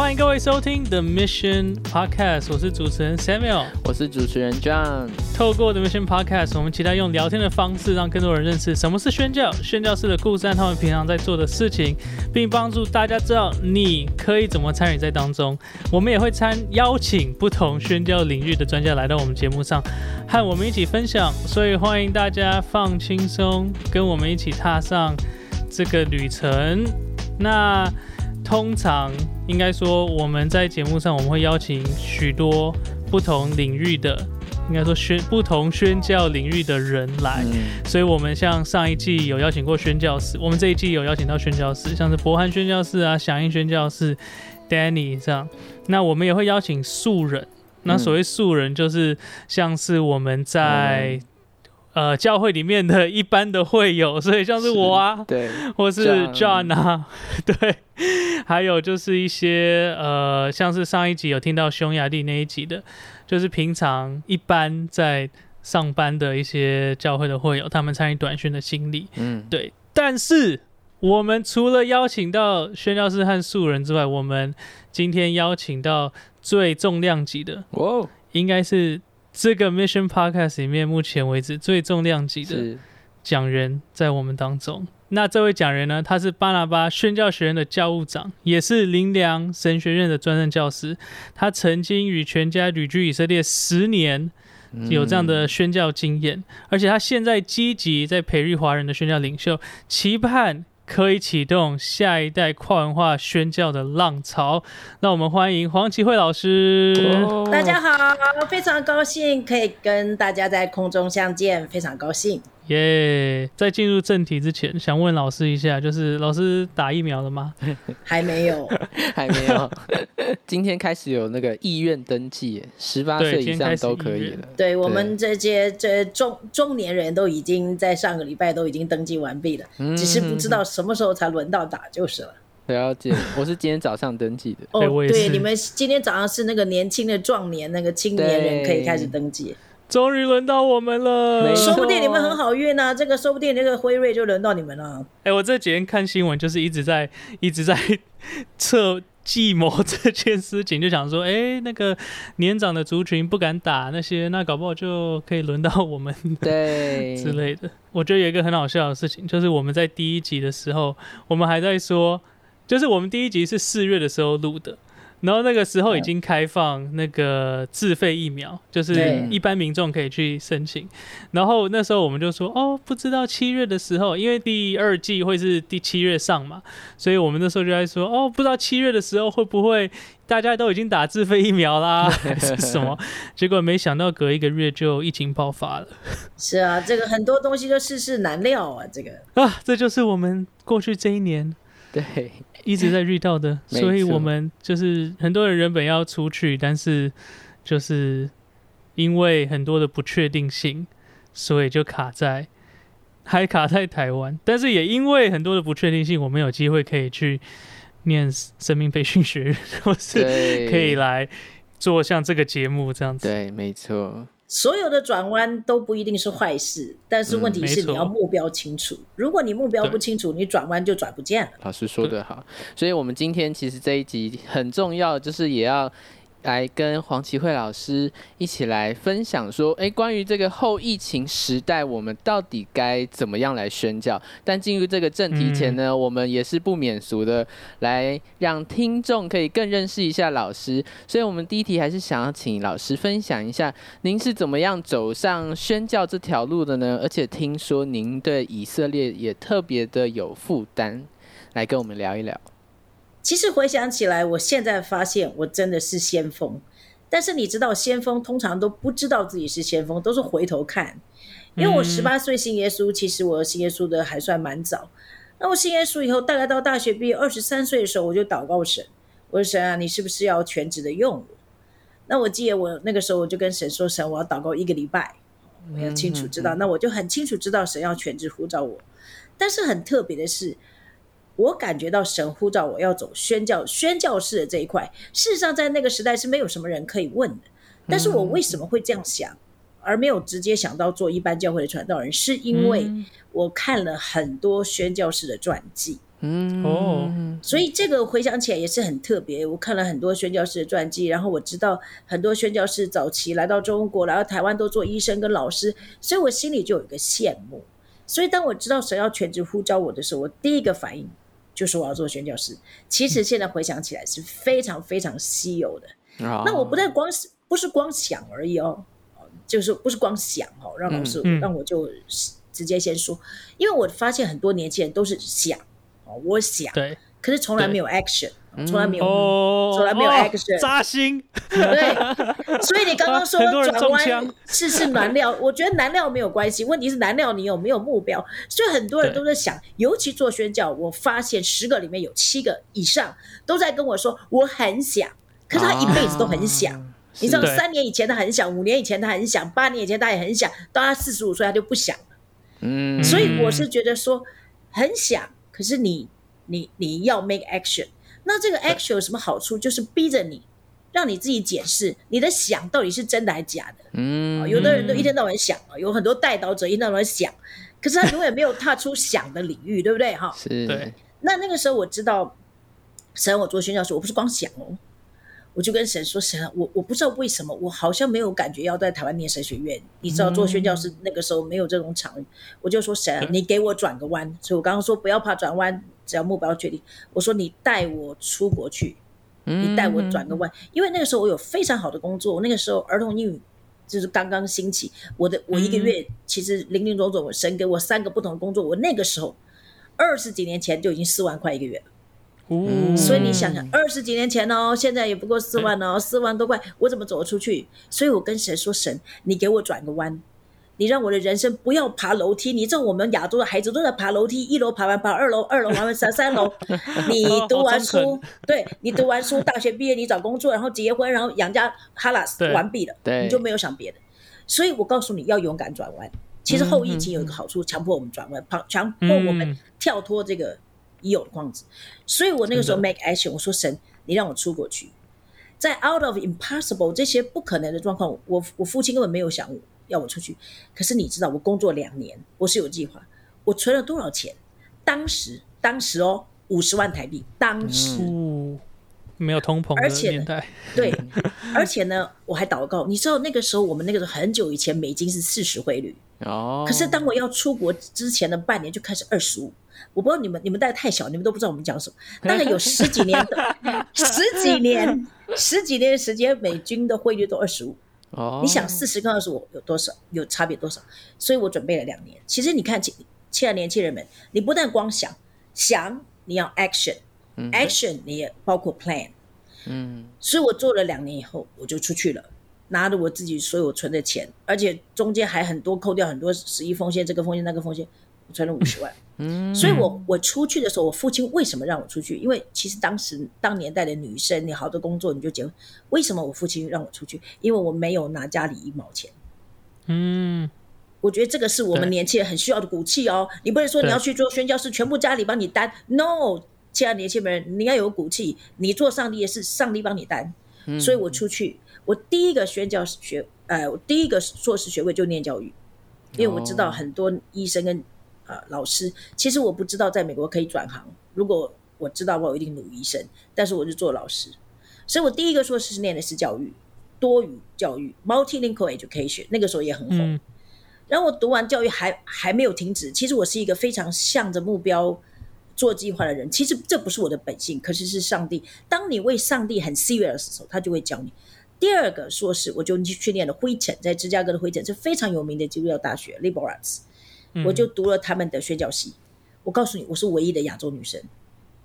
欢迎各位收听 The Mission Podcast，我是主持人 Samuel，我是主持人 John。透过 The Mission Podcast，我们期待用聊天的方式，让更多人认识什么是宣教、宣教师的故事和他们平常在做的事情，并帮助大家知道你可以怎么参与在当中。我们也会参邀请不同宣教领域的专家来到我们节目上，和我们一起分享。所以欢迎大家放轻松，跟我们一起踏上这个旅程。那通常应该说，我们在节目上我们会邀请许多不同领域的，应该说宣不同宣教领域的人来。所以，我们像上一季有邀请过宣教师，我们这一季有邀请到宣教师，像是博汉宣教士啊、响应宣教士、Danny 这样。那我们也会邀请素人。那所谓素人，就是像是我们在。呃，教会里面的一般的会友，所以像是我啊，对，或是 John 啊，对，还有就是一些呃，像是上一集有听到匈牙利那一集的，就是平常一般在上班的一些教会的会友，他们参与短宣的经历，嗯，对。但是我们除了邀请到宣教师和素人之外，我们今天邀请到最重量级的，哦，应该是。这个 Mission Podcast 里面，目前为止最重量级的讲人在我们当中。那这位讲人呢，他是巴拿巴宣教学院的教务长，也是林良神学院的专任教师。他曾经与全家旅居以色列十年，有这样的宣教经验，而且他现在积极在培育华人的宣教领袖，期盼。可以启动下一代跨文化宣教的浪潮。那我们欢迎黄奇慧老师。大家好，非常高兴可以跟大家在空中相见，非常高兴。耶！在进入正题之前，想问老师一下，就是老师打疫苗了吗？还没有，还没有。今天开始有那个意愿登记，十八岁以上都可以了。对我们这些这中中年人都已经在上个礼拜都已经登记完毕了，只是不知道什么时候才轮到打就是了。了解，我是今天早上登记的。哦，对，你们今天早上是那个年轻的壮年那个青年人可以开始登记。终于轮到我们了，说不定你们很好运呢。这个说不定那个辉瑞就轮到你们了。哎，我这几天看新闻，就是一直在一直在 测计谋 这件事情，就想说，哎，那个年长的族群不敢打那些，那搞不好就可以轮到我们对 之类的。我觉得有一个很好笑的事情，就是我们在第一集的时候，我们还在说，就是我们第一集是四月的时候录的。然后那个时候已经开放那个自费疫苗，就是一般民众可以去申请。然后那时候我们就说，哦，不知道七月的时候，因为第二季会是第七月上嘛，所以我们那时候就在说，哦，不知道七月的时候会不会大家都已经打自费疫苗啦，还 是什么？结果没想到隔一个月就疫情爆发了。是啊，这个很多东西都世事难料啊，这个啊，这就是我们过去这一年。对。一直在遇到的，所以我们就是很多人原本要出去，但是就是因为很多的不确定性，所以就卡在还卡在台湾。但是也因为很多的不确定性，我们有机会可以去念生命培训学院，或是可以来做像这个节目这样子。对，没错。所有的转弯都不一定是坏事，但是问题是你要目标清楚。如果你目标不清楚，你转弯就转不见了。老师说的好，所以我们今天其实这一集很重要，就是也要。来跟黄奇慧老师一起来分享说，哎，关于这个后疫情时代，我们到底该怎么样来宣教？但进入这个正题前呢，我们也是不免俗的，来让听众可以更认识一下老师。所以，我们第一题还是想要请老师分享一下，您是怎么样走上宣教这条路的呢？而且听说您对以色列也特别的有负担，来跟我们聊一聊。其实回想起来，我现在发现我真的是先锋。但是你知道，先锋通常都不知道自己是先锋，都是回头看。因为我十八岁信耶稣，其实我信耶稣的还算蛮早。那我信耶稣以后，大概到大学毕业二十三岁的时候，我就祷告神，我说神啊，你是不是要全职的用我？那我记得我那个时候我就跟神说，神，我要祷告一个礼拜，我要清楚知道。那我就很清楚知道神要全职呼召我。但是很特别的是。我感觉到神呼召我要走宣教宣教士的这一块，事实上在那个时代是没有什么人可以问的。但是我为什么会这样想，而没有直接想到做一般教会的传道人？是因为我看了很多宣教士的传记，嗯哦所以这个回想起来也是很特别。我看了很多宣教士的传记，然后我知道很多宣教士早期来到中国，来到台湾都做医生跟老师，所以我心里就有一个羡慕。所以当我知道神要全职呼召我的时候，我第一个反应就是我要做宣教师。其实现在回想起来是非常非常稀有的。那那我不但光是不是光想而已哦，哦就是不是光想哦，让老师、嗯嗯。让我就直接先说，因为我发现很多年轻人都是想哦，我想，对，可是从来没有 action，从来没有。哦，从来没有哦 action 扎心，对，所以你刚刚说转弯是是燃料，我觉得燃料没有关系，问题是燃料你有没有目标？所以很多人都在想，尤其做宣教，我发现十个里面有七个以上都在跟我说我很想，可是他一辈子都很想。啊你知道，三年以前他很想，五年以前他很想，八年以前他也很想，到他四十五岁他就不想了。嗯，所以我是觉得说很想，可是你你你要 make action，那这个 action 有什么好处？就是逼着你，让你自己解释你的想到底是真的还是假的。嗯啊有的人都一天到晚想啊，有很多带导者一天到晚想，可是他 永远没有踏出想的领域，对不对？哈，是对那那个时候我知道，神我做宣教时，我不是光想哦，我就跟神说：“神啊，我我不知道为什么，我好像没有感觉要在台湾念神学院。你知道做宣教师那个时候没有这种场域，我就说神你给我转个弯。所以我刚刚说不要怕转弯，只要目标确定。我说你带我出国去，你带我转个弯，因为那个时候我有非常好的工作，那个时候儿童英语就是刚刚兴起，我的我一个月其实零零总总，我神给我三个不同的工作，我那个时候二十几年前就已经四万块一个月了。哦所以你想想，二十几年前哦，现在也不过四万哦，四万多块，我怎么走得出去？所以我跟神说：“神，你给我转个弯，你让我的人生不要爬楼梯。你知道我们亚洲的孩子都在爬楼梯，一楼爬完爬二楼，二楼爬完三三楼。你读完书，对你读完书，大学毕业，你找工作，然后结婚，然后养家哈拉斯对完毕了，对你就没有想别的。所以我告诉你要勇敢转弯。其实后疫情有一个好处，强迫我们转弯，强强迫我们嗯跳脱这个已有的框子。所以我那个时候 make action，我说神，你让我出国去，在 out of impossible 这些不可能的状况，我我父亲根本没有想要我出去。可是你知道，我工作两年，我是有计划，我存了多少钱？当时当时哦，五十万台币，当时、哦，没有通膨的而且呢年代，对，而且呢，我还祷告。你知道那个时候，我们那个时候很久以前，美金是四十汇率，哦，可是当我要出国之前的半年就开始二十五。我不知道你们，你们大概太小，你们都不知道我们讲什么。大概有十几年的，十几年，十几年的时间，美军的汇率都二十五。哦，你想四十跟二十五有多少？有差别多少？所以我准备了两年。其实你看，亲亲爱的年轻人们，你不但光想想，你要 action，action、你也包括 plan。嗯所以我做了两年以后，我就出去了，拿着我自己所有存的钱，而且中间还很多扣掉很多十一风险，这个风险那个风险，我存了五十万。嗯，所以我我出去的时候，我父亲为什么让我出去？因为其实当时当年代的女生，你好多工作你就结婚。为什么我父亲让我出去？因为我没有拿家里一毛钱。嗯，我觉得这个是我们年轻人很需要的骨气哦。你不能说你要去做宣教士，全部家里帮你担。No，亲爱的年轻人，你要有骨气。你做上帝的事，上帝帮你担。所以我出去，我第一个宣教学，呃，我第一个硕士学位就念教育，因为我知道哦很多医生跟呃老师，其实我不知道在美国可以转行。如果我知道，我一定努医生，但是我就做老师。所以我第一个硕士是念的是教育，多语教育 （multilingual education），那个时候也很红。嗯然后我读完教育还还没有停止。其实我是一个非常向着目标做计划的人。其实这不是我的本性，可是是上帝。当你为上帝很 serious 的时候，他就会教你。第二个硕士，我就去去念了灰城，在芝加哥的灰城是非常有名的基督教大学 liberal arts，、嗯我就读了他们的宣教系。我告诉你，我是唯一的亚洲女生，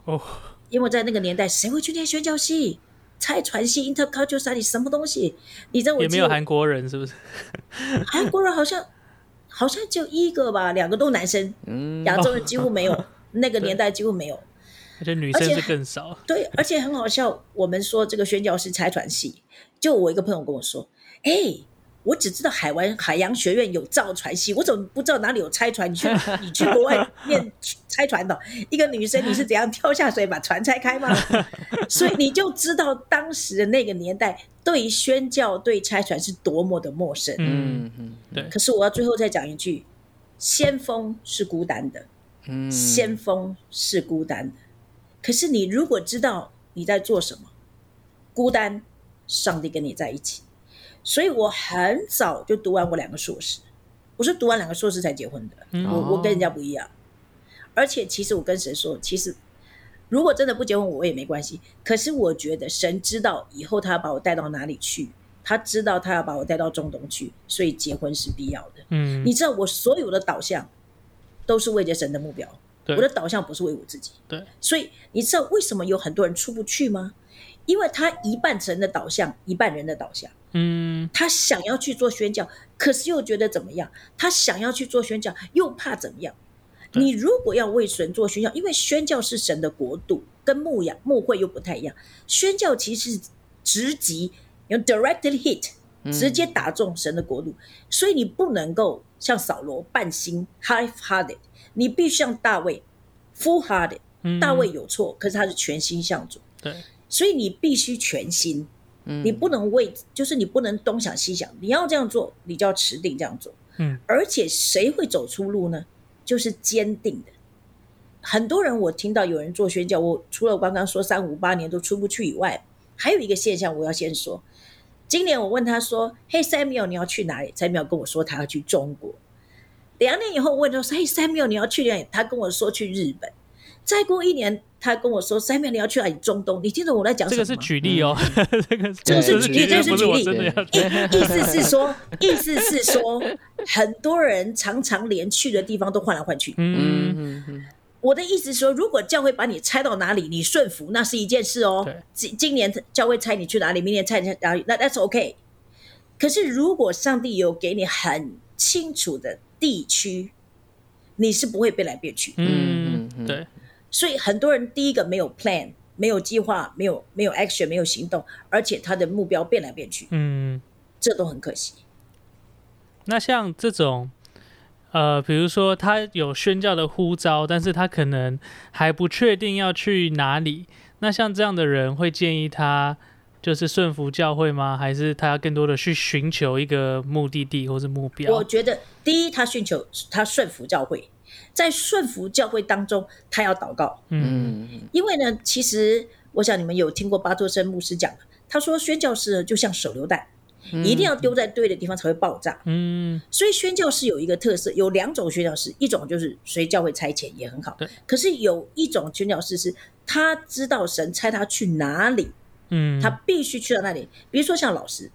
哦，因为在那个年代，谁会去念宣教系？拆传系 intercultural study 什么东西？你知道我也没有韩国人是不是？韩国人好像好像就一个吧，两个都男生，嗯亚洲人几乎没有，那个年代几乎没有。而且女生是更少。对，而且很好笑。我们说这个宣教师拆船系，就我一个朋友跟我说：“哎，我只知道海湾海洋学院有造船系，我怎么不知道哪里有拆船？你去你去国外念拆船的，一个女生你是怎样跳下水把船拆开吗？所以你就知道当时的那个年代对宣教对拆船是多么的陌生。嗯，嗯嗯对，可是我要最后再讲一句：先锋是孤单的。嗯，先锋是孤单的，可是你如果知道你在做什么，孤单，上帝跟你在一起。所以我很早就读完我两个硕士，我是读完两个硕士才结婚的。嗯我我跟人家不一样，而且其实我跟神说，其实如果真的不结婚，我也没关系。可是我觉得神知道以后他要把我带到哪里去，他知道他要把我带到中东去，所以结婚是必要的。嗯，你知道我所有的导向都是为着神的目标，对我的导向不是为我自己。对，所以你知道为什么有很多人出不去吗？因为他一半神的导向，一半人的导向。嗯他想要去做宣教，可是又觉得怎么样？他想要去做宣教，又怕怎么样？你如果要为神做宣教，因为宣教是神的国度，跟牧养牧会又不太一样。宣教其实是直击，用 directly hit，直接打中神的国度，所以你不能够像扫罗半心 half-hearted，你必须像大卫 full-hearted。嗯，大卫有错，可是他是全心向主，对，所以你必须全心。你不能为，就是你不能东想西想，你要这样做，你就要持定这样做。嗯，而且谁会走出路呢？就是坚定的。很多人我听到有人做宣教，我除了我刚刚说三五八年都出不去以外，还有一个现象我要先说。今年我问他说：“嘿，Samuel，你要去哪里？”Samuel 跟我说他要去中国。两年以后问他说：“嘿，Samuel，你要去哪里？”他跟我说去日本。再过一年，他跟我说：“Samuel，你要去哪里？中东。”你听懂我在讲什么吗？这个是举例哦，这个这个是是举例，这个是举例。意意思是说，意思是说，很多人常常连去的地方都换来换去。嗯嗯嗯我的意思是说，如果教会把你拆到哪里，你顺服，那是一件事哦。今今年教会拆你去哪里，明年拆你去哪里，那 that's OK。可是如果上帝有给你很清楚的地区，你是不会变来变去。嗯嗯嗯对，所以很多人第一个没有 plan，没有计划，没有没有 action，没有行动，而且他的目标变来变去，嗯。这都很可惜。那像这种，呃，比如说他有宣教的呼召，但是他可能还不确定要去哪里。那像这样的人，会建议他就是顺服教会吗？还是他要更多的去寻求一个目的地或是目标我？觉得第一，他寻求他顺服教会，在顺服教会当中，他要祷告，嗯嗯因为呢，其实我想你们有听过巴托森牧师讲的，他说宣教士就像手榴弹，一定要丢在对的地方才会爆炸。嗯所以宣教士有一个特色，有两种宣教士，一种就是随教会差遣也很好，可是有一种宣教士是他知道神差他去哪里，嗯，他必须去到那里。比如说像老师，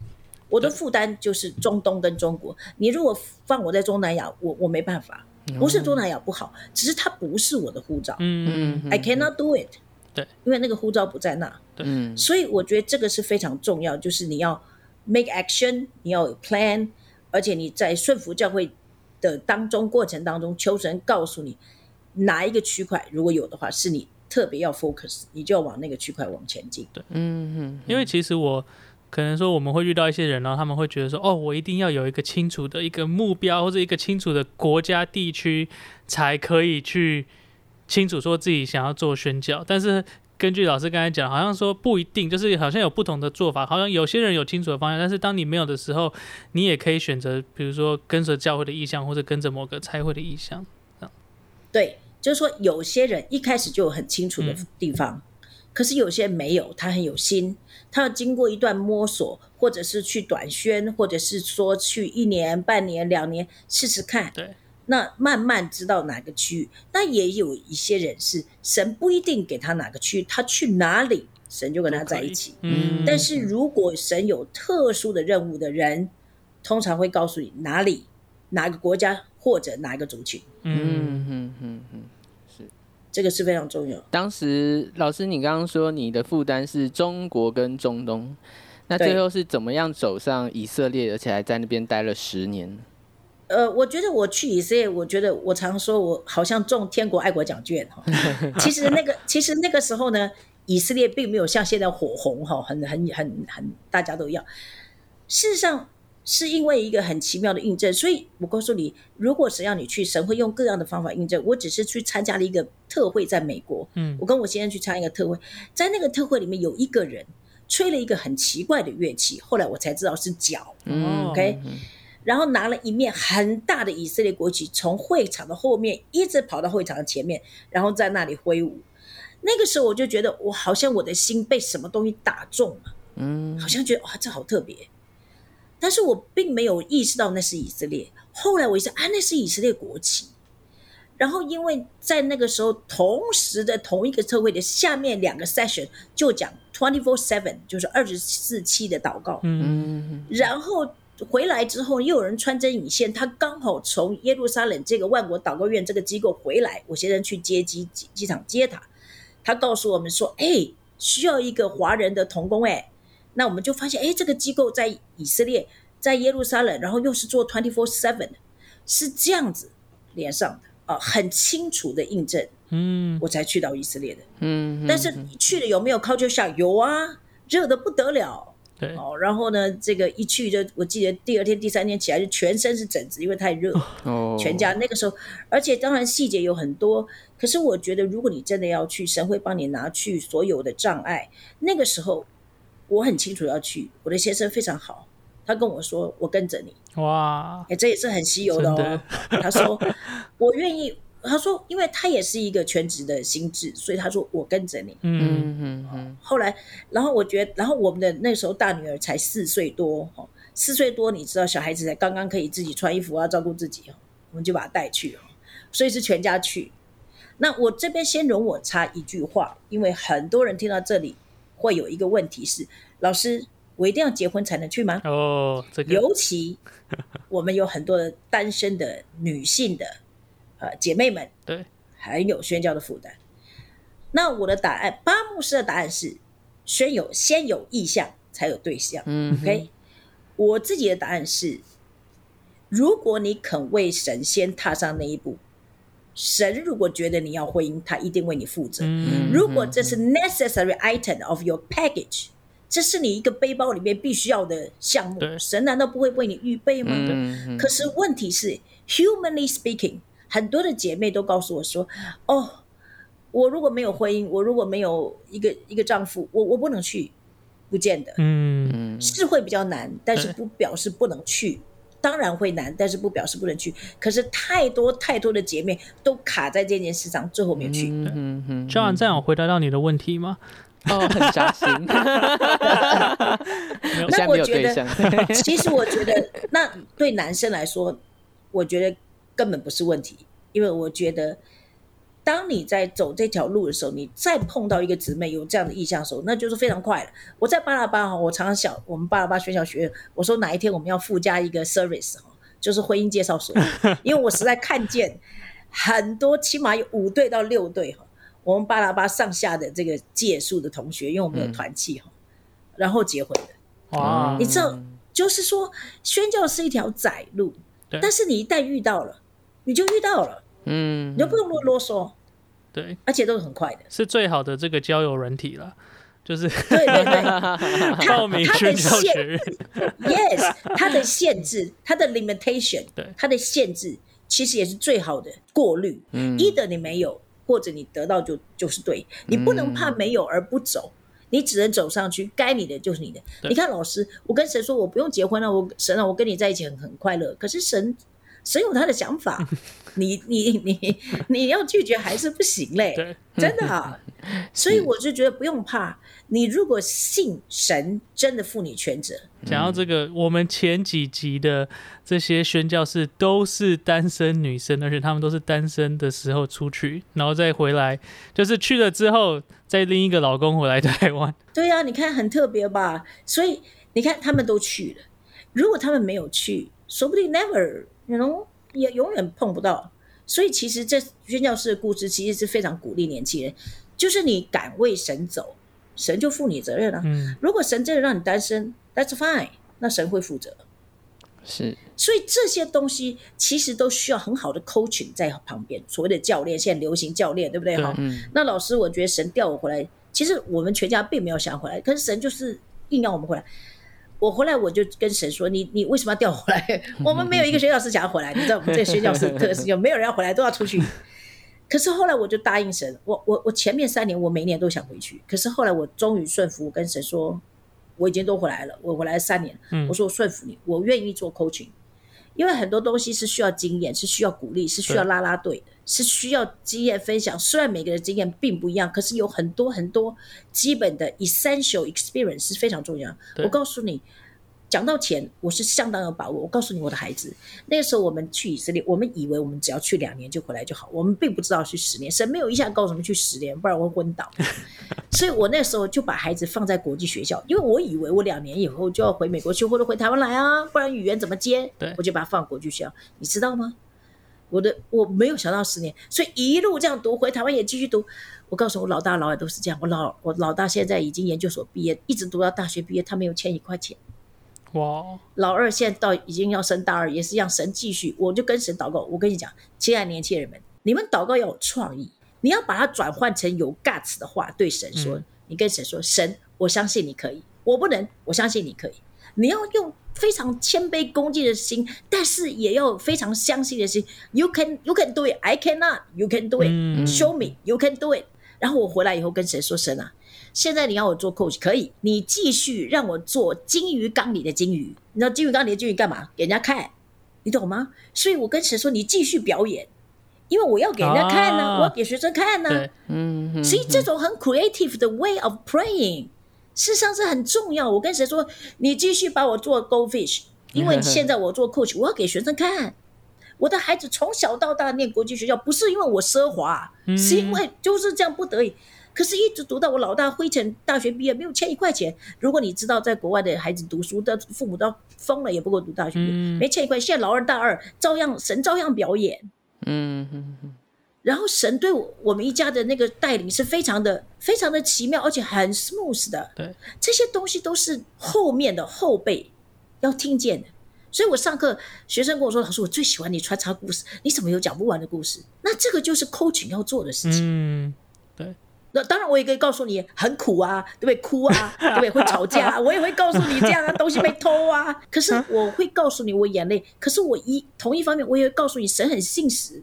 我的负担就是中东跟中国。你如果放我在中南亚，我我没办法。不是中南亚不好，只是它不是我的护照、嗯。i cannot do it。对，因为那个护照不在那，对。所以我觉得这个是非常重要，就是你要 make action，你要有 plan，而且你在顺服教会的当中过程当中，求神告诉你哪一个区块，如果有的话，是你特别要 focus，你就要往那个区块往前进。嗯嗯。因为其实我可能说我们会遇到一些人，然后他们会觉得说，哦，我一定要有一个清楚的一个目标或者一个清楚的国家地区，才可以去清楚说自己想要做宣教。但是根据老师刚才讲，好像说不一定，就是好像有不同的做法，好像有些人有清楚的方向，但是当你没有的时候，你也可以选择，比如说跟着教会的意向，或者跟着某个差会的意向。对，就是说有些人一开始就有很清楚的地方，可是有些人没有，他很有心，他要经过一段摸索，或者是去短宣，或者是说去一年、半年、两年试试看。对，那慢慢知道哪个区域。那也有一些人是神不一定给他哪个区域，他去哪里，神就跟他在一起。嗯，但是如果神有特殊的任务的人，通常会告诉你哪里、哪个国家或者哪一个族群，嗯嗯嗯嗯嗯。这个是非常重要。当时老师，你刚刚说你的负担是中国跟中东，那最后是怎么样走上以色列，而且还在那边待了十年？呃，我觉得我去以色列，我觉得我常说我好像中天国爱国奖券哈。其实那个其实那个时候呢，以色列并没有像现在火红哈，很很很很大家都要。事实上是因为一个很奇妙的印证，所以我告诉你，如果谁要你去，神会用各样的方法印证。我只是去参加了一个特会，在美国，嗯我跟我先生去参加一个特会，在那个特会里面有一个人吹了一个很奇怪的乐器，后来我才知道是角。嗯 OK 嗯然后拿了一面很大的以色列国旗，从会场的后面一直跑到会场的前面，然后在那里挥舞。那个时候我就觉得，我好像我的心被什么东西打中了，嗯好像觉得哇，这好特别。但是我并没有意识到那是以色列。后来我一想，啊，那是以色列国旗。然后因为在那个时候，同时的同一个特会的下面两个 session 就讲 twenty four seven，就是二十四期的祷告。嗯，嗯然后回来之后，又有人穿针引线，他刚好从耶路撒冷这个万国祷告院这个机构回来，我先生去接机机机场接他，他告诉我们说，哎，需要一个华人的童工，哎，那我们就发现，哎，这个机构在以色列，在耶路撒冷，然后又是做 twenty four seven，是这样子连上的啊、很清楚的印证，嗯，我才去到以色列的。嗯，但是你去了有没有 culture shock？有啊，热的不得了。对，哦，然后呢，这个一去就，我记得第二天、第三天起来就全身是疹子，因为太热，哦，全家那个时候，而且当然细节有很多，可是我觉得如果你真的要去，神会帮你拿去所有的障碍。那个时候我很清楚要去，我的先生非常好，他跟我说我跟着你，哇，哎，这也是很稀有的哦的。他说我愿意，他说因为他也是一个全职的心智，所以他说我跟着你。嗯，嗯嗯嗯后来，然后我觉得，然后我们的那时候大女儿才四岁多，哦，四岁多，你知道小孩子才刚刚可以自己穿衣服啊，照顾自己哦，我们就把她带去哦，所以是全家去。那我这边先容我插一句话，因为很多人听到这里会有一个问题是：老师，我一定要结婚才能去吗？哦，这个尤其 我们有很多的单身的女性的呃姐妹们，对，很有宣教的负担。那我的答案，巴牧师的答案是：先有先有意向，才有对象。嗯 OK，我自己的答案是：如果你肯为神先踏上那一步，神如果觉得你要婚姻，他一定为你负责。嗯，如果这是 necessary item of your package，这是你一个背包里面必须要的项目，神难道不会为你预备吗？嗯可是问题是，humanly speaking，很多的姐妹都告诉我说：“哦，我如果没有婚姻，我如果没有一个一个丈夫，我我不能去。”不见得嗯，嗯是会比较难，但是不 表示不能去。当然会难，但是不表示不能去。可是太多太多的姐妹都卡在这件事上，最后没有去。嗯嗯这样这样有回答到你的问题吗？哦，很扎心。那我现在没有对那象，其实我觉得，那对男生来说，我觉得根本不是问题，因为我觉得，当你在走这条路的时候，你再碰到一个姊妹有这样的意向的时候，那就是非常快了。我在巴拉巴哈，我常常想，我们巴拉巴宣教学院，我说哪一天我们要附加一个 service 哈，就是婚姻介绍所，因为我实在看见很多，起码有五对到六对哈，我们巴拉巴上下的这个借宿的同学，因为我们有嗯团契哈，然后结婚的。哇，你知道，就是说宣教是一条窄路，但是你一旦遇到了，你就遇到了，嗯你就不用啰啰嗦，对，而且都是很快的。是最好的这个交友软体了，就是对对对 报名它宣的限教学，，yes，它的限制，它的 limitation，对它的限制其实也是最好的过滤。嗯一的你没有，或者你得到就就是对，你不能嗯怕没有而不走。你只能走上去，该你的就是你的。你看，老师，我跟神说，我不用结婚了，我神啊，我跟你在一起很很快乐。可是神，神有他的想法，你你你你要拒绝还是不行嘞，真的啊。所以我就觉得不用怕，你如果信神，真的负你全责。讲到这个，我们前几集的这些宣教士都是单身女生，而且她们都是单身的时候出去，然后再回来，就是去了之后再拎一个老公回来台湾。对啊、你看很特别吧？所以你看他们都去了，如果他们没有去，说不定 know，也永远碰不到。所以其实这宣教士的故事其实是非常鼓励年轻人，就是你敢为神走，神就负你责任啊。嗯，如果神真的让你单身，that's fine，那神会负责。是所以这些东西其实都需要很好的 coaching 在旁边，所谓的教练，现在流行教练，对不对？对哈，嗯那老师，我觉得神调我回来，其实我们全家并没有想回来，可是神就是硬要我们回来。我回来我就跟神说：“你你为什么要调回来？我们没有一个宣教师想要回来，你知道我们这个宣教师的特 性，有没有人要回来都要出去。可是后来我就答应神，我我我前面三年我每年都想回去，可是后来我终于顺服，我跟神说，我已经都回来了，我回来三年，嗯我说我顺服你，我愿意做 coaching。因为很多东西是需要经验，是需要鼓励，是需要拉拉队的，是需要经验分享。虽然每个人经验并不一样，可是有很多很多基本的 essential experience 是非常重要。我告诉你，讲到钱，我是相当有把握。我告诉你，我的孩子，那个时候我们去以色列，我们以为我们只要去两年就回来就好，我们并不知道去十年。神没有一下告诉我们去十年，不然我会昏倒。所以我那时候就把孩子放在国际学校，因为我以为我两年以后就要回美国去，或者回台湾来啊，不然语言怎么接？对我就把他放国际学校，你知道吗？我的我没有想到十年，所以一路这样读，回台湾也继续读。我告诉我老大老二都是这样，我老我老大现在已经研究所毕业，一直读到大学毕业，他没有欠一块钱。哇，老二现在到已经要升大二，也是让神继续。我就跟神祷告，我跟你讲，亲爱的年轻人们，你们祷告要有创意，你要把它转换成有 guts 的话，对神说，嗯你跟神说，神，我相信你可以，我不能，我相信你可以。你要用非常谦卑恭敬的心，但是也要非常相信的心。You can, you can do it. I cannot. You can do it. 嗯 Show me. You can do it. 然后我回来以后跟神说：“神啊，现在你要我做 coach 可以，你继续让我做金鱼缸里的金鱼。你知道金鱼缸里的金鱼干嘛？给人家看，你懂吗？所以我跟神说：你继续表演，因为我要给人家看呢、啊我要给学生看呢、对，嗯，所以这种很 creative 的 way of praying，事实上是很重要。我跟谁说，你继续把我做 goldfish，因为现在我做 coach，我要给学生看。我的孩子从小到大念国际学校，不是因为我奢华，嗯是因为就是这样不得已。可是，一直读到我老大灰尘大学毕业，没有欠一块钱。如果你知道，在国外的孩子读书的父母都疯了，也不够读大学毕业，嗯没欠一块。现在老二大二，照样神照样表演。嗯哼哼，然后神对我我们一家的那个带领是非常的、非常的奇妙，而且很 smooth 的。对，这些东西都是后面的后辈要听见的。所以我上课，学生跟我说：“老师，我最喜欢你穿插故事，你怎么有讲不完的故事？”那这个就是 coaching 要做的事情。嗯，对，那当然，我也可以告诉你很苦啊，对不对？哭啊，对不对？会吵架、啊，我也会告诉你这样啊，东西被偷啊。可是我会告诉你我眼泪，可是我一同一方面，我也会告诉你神很信实。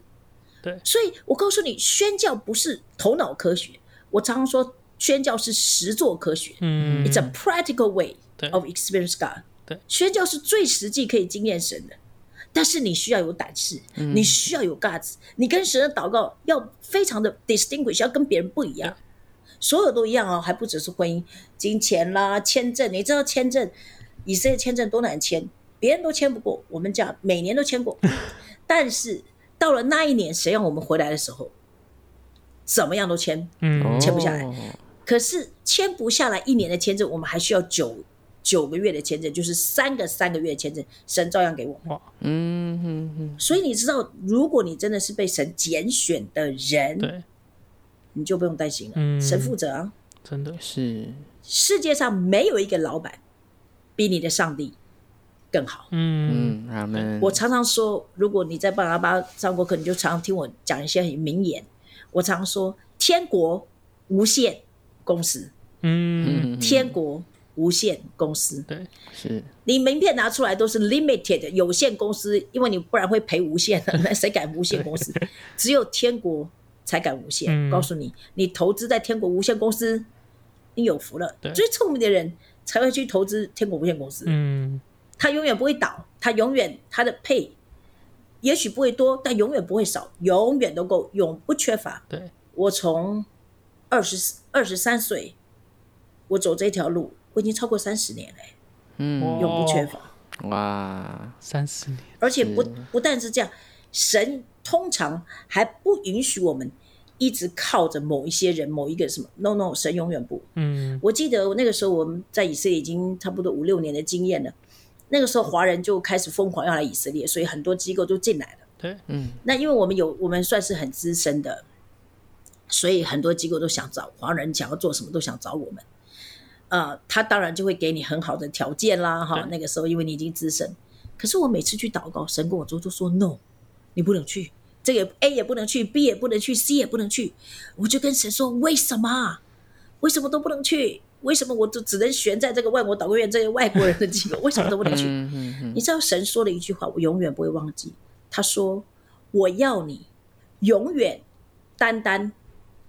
对所以我告诉你，宣教不是头脑科学，我常常说宣教是实作科学。嗯 It's a practical way of experience God。对，宣教是最实际可以经验神的，但是你需要有胆识，你需要有 guts，你跟神的祷告要非常的 distinguish，要跟别人不一样。所有都一样哦，还不只是婚姻、金钱啦、签证。你知道签证，以色列签证多难签，别人都签不过，我们家每年都签过。但是到了那一年，谁让我们回来的时候，怎么样都签。嗯。签不下来。哦。可是签不下来一年的签证，我们还需要九九个月的签证，就是三个三个月的签证，神照样给我们。嗯哼哼，所以你知道，如果你真的是被神拣选的人，对，你就不用担心了，嗯。神负责啊。真的，是，世界上没有一个老板比你的上帝更好。嗯我常常说，如果你在巴拿巴上过课，你就常常听我讲一些很名言。我常说，天国无限公司，嗯，嗯天国无限公司。对，是你名片拿出来都是 limited 有限公司，因为你不然会赔无限的，那谁敢无限公司？只有天国才敢无限。嗯告诉你，你投资在天国无限公司，你有福了。最聪明的人才会去投资天国无限公司，嗯，他永远不会倒，他永远他的配也许不会多，但永远不会少，永远都够，永不缺乏。对，我从二十二十三岁，我走这条路，我已经超过三十年了、嗯永不缺乏。哇，三十年，而且不不但是这样，神通常还不允许我们一直靠着某一些人、某一个什么。No No，神永远不。嗯我记得那个时候我们在以色列已经差不多五六年的经验了，那个时候华人就开始疯狂要来以色列，所以很多机构都进来了。对，嗯那因为我们有我们算是很资深的，所以很多机构都想找华人，想要做什么都想找我们。呃，他当然就会给你很好的条件啦，哈。那个时候因为你已经资深，可是我每次去祷告，神跟我说都说 no，你不能去，这个 A 也不能去，B 也不能去，C 也不能去。我就跟神说，为什么啊？为什么都不能去？为什么我就只能悬在这个万国祷告院这些外国人的机构？为什么都不能去？你知道神说了一句话，我永远不会忘记。他说：“我要你永远单单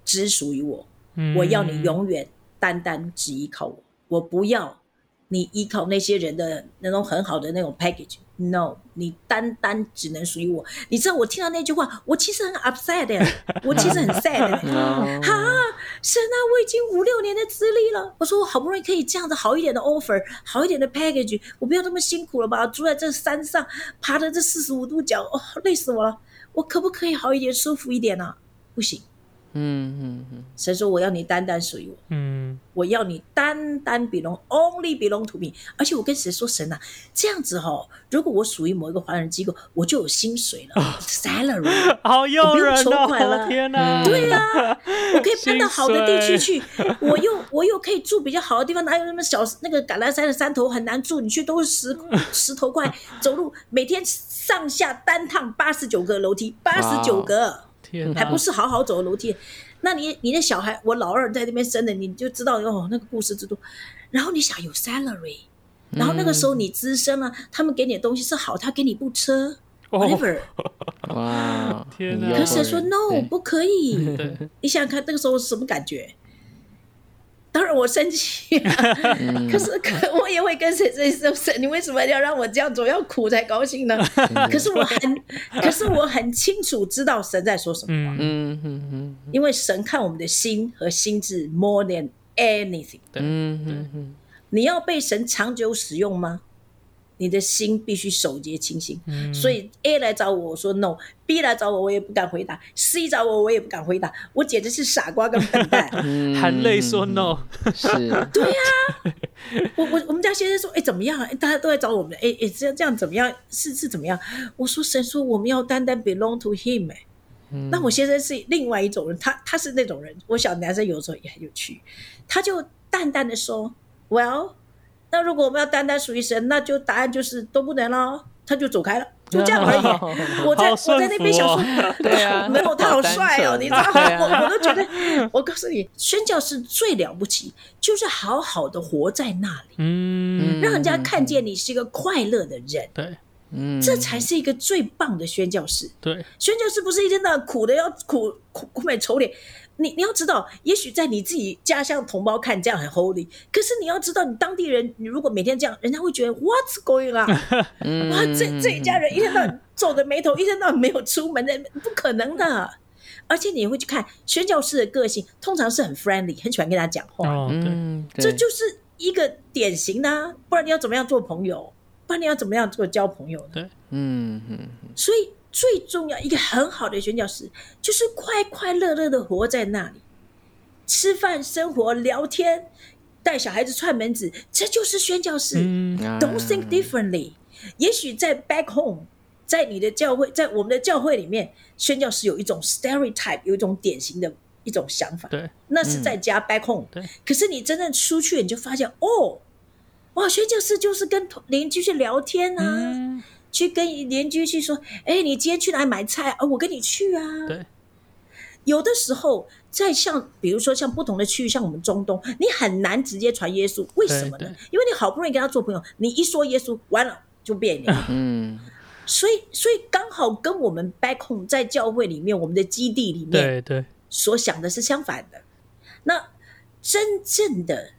只属于我，嗯我要你永远单单只依靠我，我不要你依靠那些人的那种很好的那种 package，No，你单单只能属于我。你知道我听到那句话，我其实很 upset 的，我其实很 sad 哈，神啊，我已经五六年的资历了。我说我好不容易可以这样子好一点的 offer，好一点的 package，我不要这么辛苦了吧？住在这山上，爬的这四十五度角，哦，累死我了。我可不可以好一点，舒服一点呢、啊？不行。嗯嗯嗯，神说我要你单单属于我。嗯，我要你单单 belong only belong to me，而且我跟神说，神啊，这样子哈、哦，如果我属于某一个华人机构，我就有薪水了、s a l a r y 好诱人我不用筹款哦！了天哪，对呀、我可以搬到好的地区去，我又我又可以住比较好的地方，哪有那么小那个橄榄山的山头很难住？你去都是石石头块，走路每天上下单趟八十九个楼梯，八十九个。还不是好好走的楼梯。那你你的小孩，我老二在那边生的，你就知道哦，那个故事之多。然后你想有 salary，然后那个时候你资深了，他们给你的东西是好，他给你部车哦，whatever。哇，天哪可是说 no，不可以。你想想看，那个时候是什么感觉？当然我生气、啊，可是可我也会跟谁谁说，神，你为什么要让我这样做？要苦才高兴呢？可是我很，可是我很清楚知道神在说什么话。嗯，嗯嗯嗯因为神看我们的心和心智 more than anything。对嗯嗯嗯你要被神长久使用吗？你的心必须守节清醒。嗯所以 A 来找我，我说 no；B 来找我，我也不敢回答；C 找我，我也不敢回答。我简直是傻瓜跟笨蛋。嗯，含泪说 no，是，对呀我我我们家先生说，哎、怎么样大家都在找我们，哎、哎，这样这样怎么样？是是怎么样？我说神说我们要单单 belong to him 哎、嗯那我先生是另外一种人，他他是那种人。我小男生有时候也很有趣，他就淡淡的说：“Well，那如果我们要单单属于神，那就答案就是都不能咯。”他就走开了，就这样 而已。我在好我在那边想说，顺 对啊 没有他好帅哦，你知道吗？我我都觉得，我告诉你，宣教是最了不起，就是好好的活在那里，嗯，让人家看见你是一个快乐的人，对嗯，这才是一个最棒的宣教士。对，宣教士不是一天到晚苦的要苦苦苦美丑脸。你你要知道，也许在你自己家乡同胞看这样很 holy，可是你要知道，你当地人，你如果每天这样，人家会觉得 What's going on？嗯 哇，这这一家人一天到晚皱着眉头，一天到晚没有出门的，不可能的。而且你也会去看宣教士的个性，通常是很 friendly，很喜欢跟他讲话，哦，嗯，对这就是一个典型的、啊。不然你要怎么样做朋友？不然你要怎么样做交朋友呢？嗯嗯所以最重要一个很好的宣教师，就是快快乐乐的活在那里，吃饭、生活、聊天，带小孩子串门子，这就是宣教士。嗯，啊 Don't think differently。也许在 back home，在你的教会，在我们的教会里面，宣教士有一种 stereotype，有一种典型的一种想法，对，那是在家 back home。对。可是你真正出去，你就发现哦，哇，宣教士就是跟同邻居去聊天啊，嗯，去跟邻居去说，哎，你今天去哪里买菜啊？我跟你去啊。对，有的时候，在像比如说像不同的区域，像我们中东，你很难直接传耶稣，为什么呢？因为你好不容易跟他做朋友，你一说耶稣，完了就变脸。嗯所以，所以刚好跟我们 back home 在教会里面，我们的基地里面对对，所想的是相反的。那真正的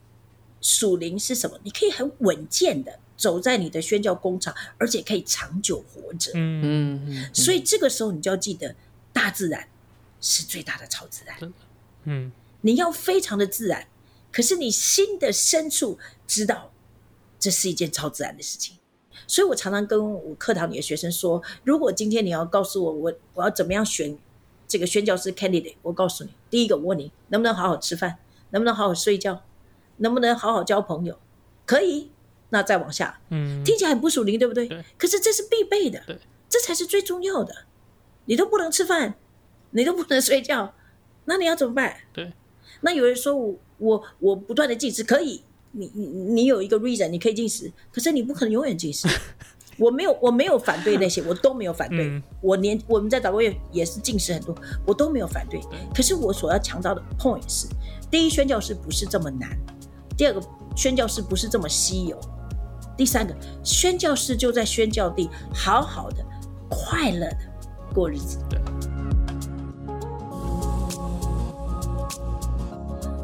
属灵是什么？你可以很稳健的走在你的宣教工厂，而且可以长久活着。嗯，嗯嗯，所以这个时候你就要记得，大自然是最大的超自然。嗯，你要非常的自然，可是你心的深处知道，这是一件超自然的事情。所以我常常跟我课堂里的学生说，如果今天你要告诉我，我我要怎么样选这个宣教师 candidate，我告诉你，第一个我问你，能不能好好吃饭，能不能好好睡觉，能不能好好交朋友，可以，那再往下，嗯，听起来很不属灵，对不对？对可是这是必备的对，这才是最重要的。你都不能吃饭，你都不能睡觉，那你要怎么办？对，那有人说我我我不断的进食可以，你你你有一个 reason 你可以进食，可是你不可能永远进食。我没有我没有反对那些，我都没有反对。嗯我连我们在早个月也是进食很多，我都没有反对。可是我所要强调的 point 是：第一，宣教士不是这么难；第二个，宣教士不是这么稀有；第三个，宣教士就在宣教地好好的、快乐的过日子。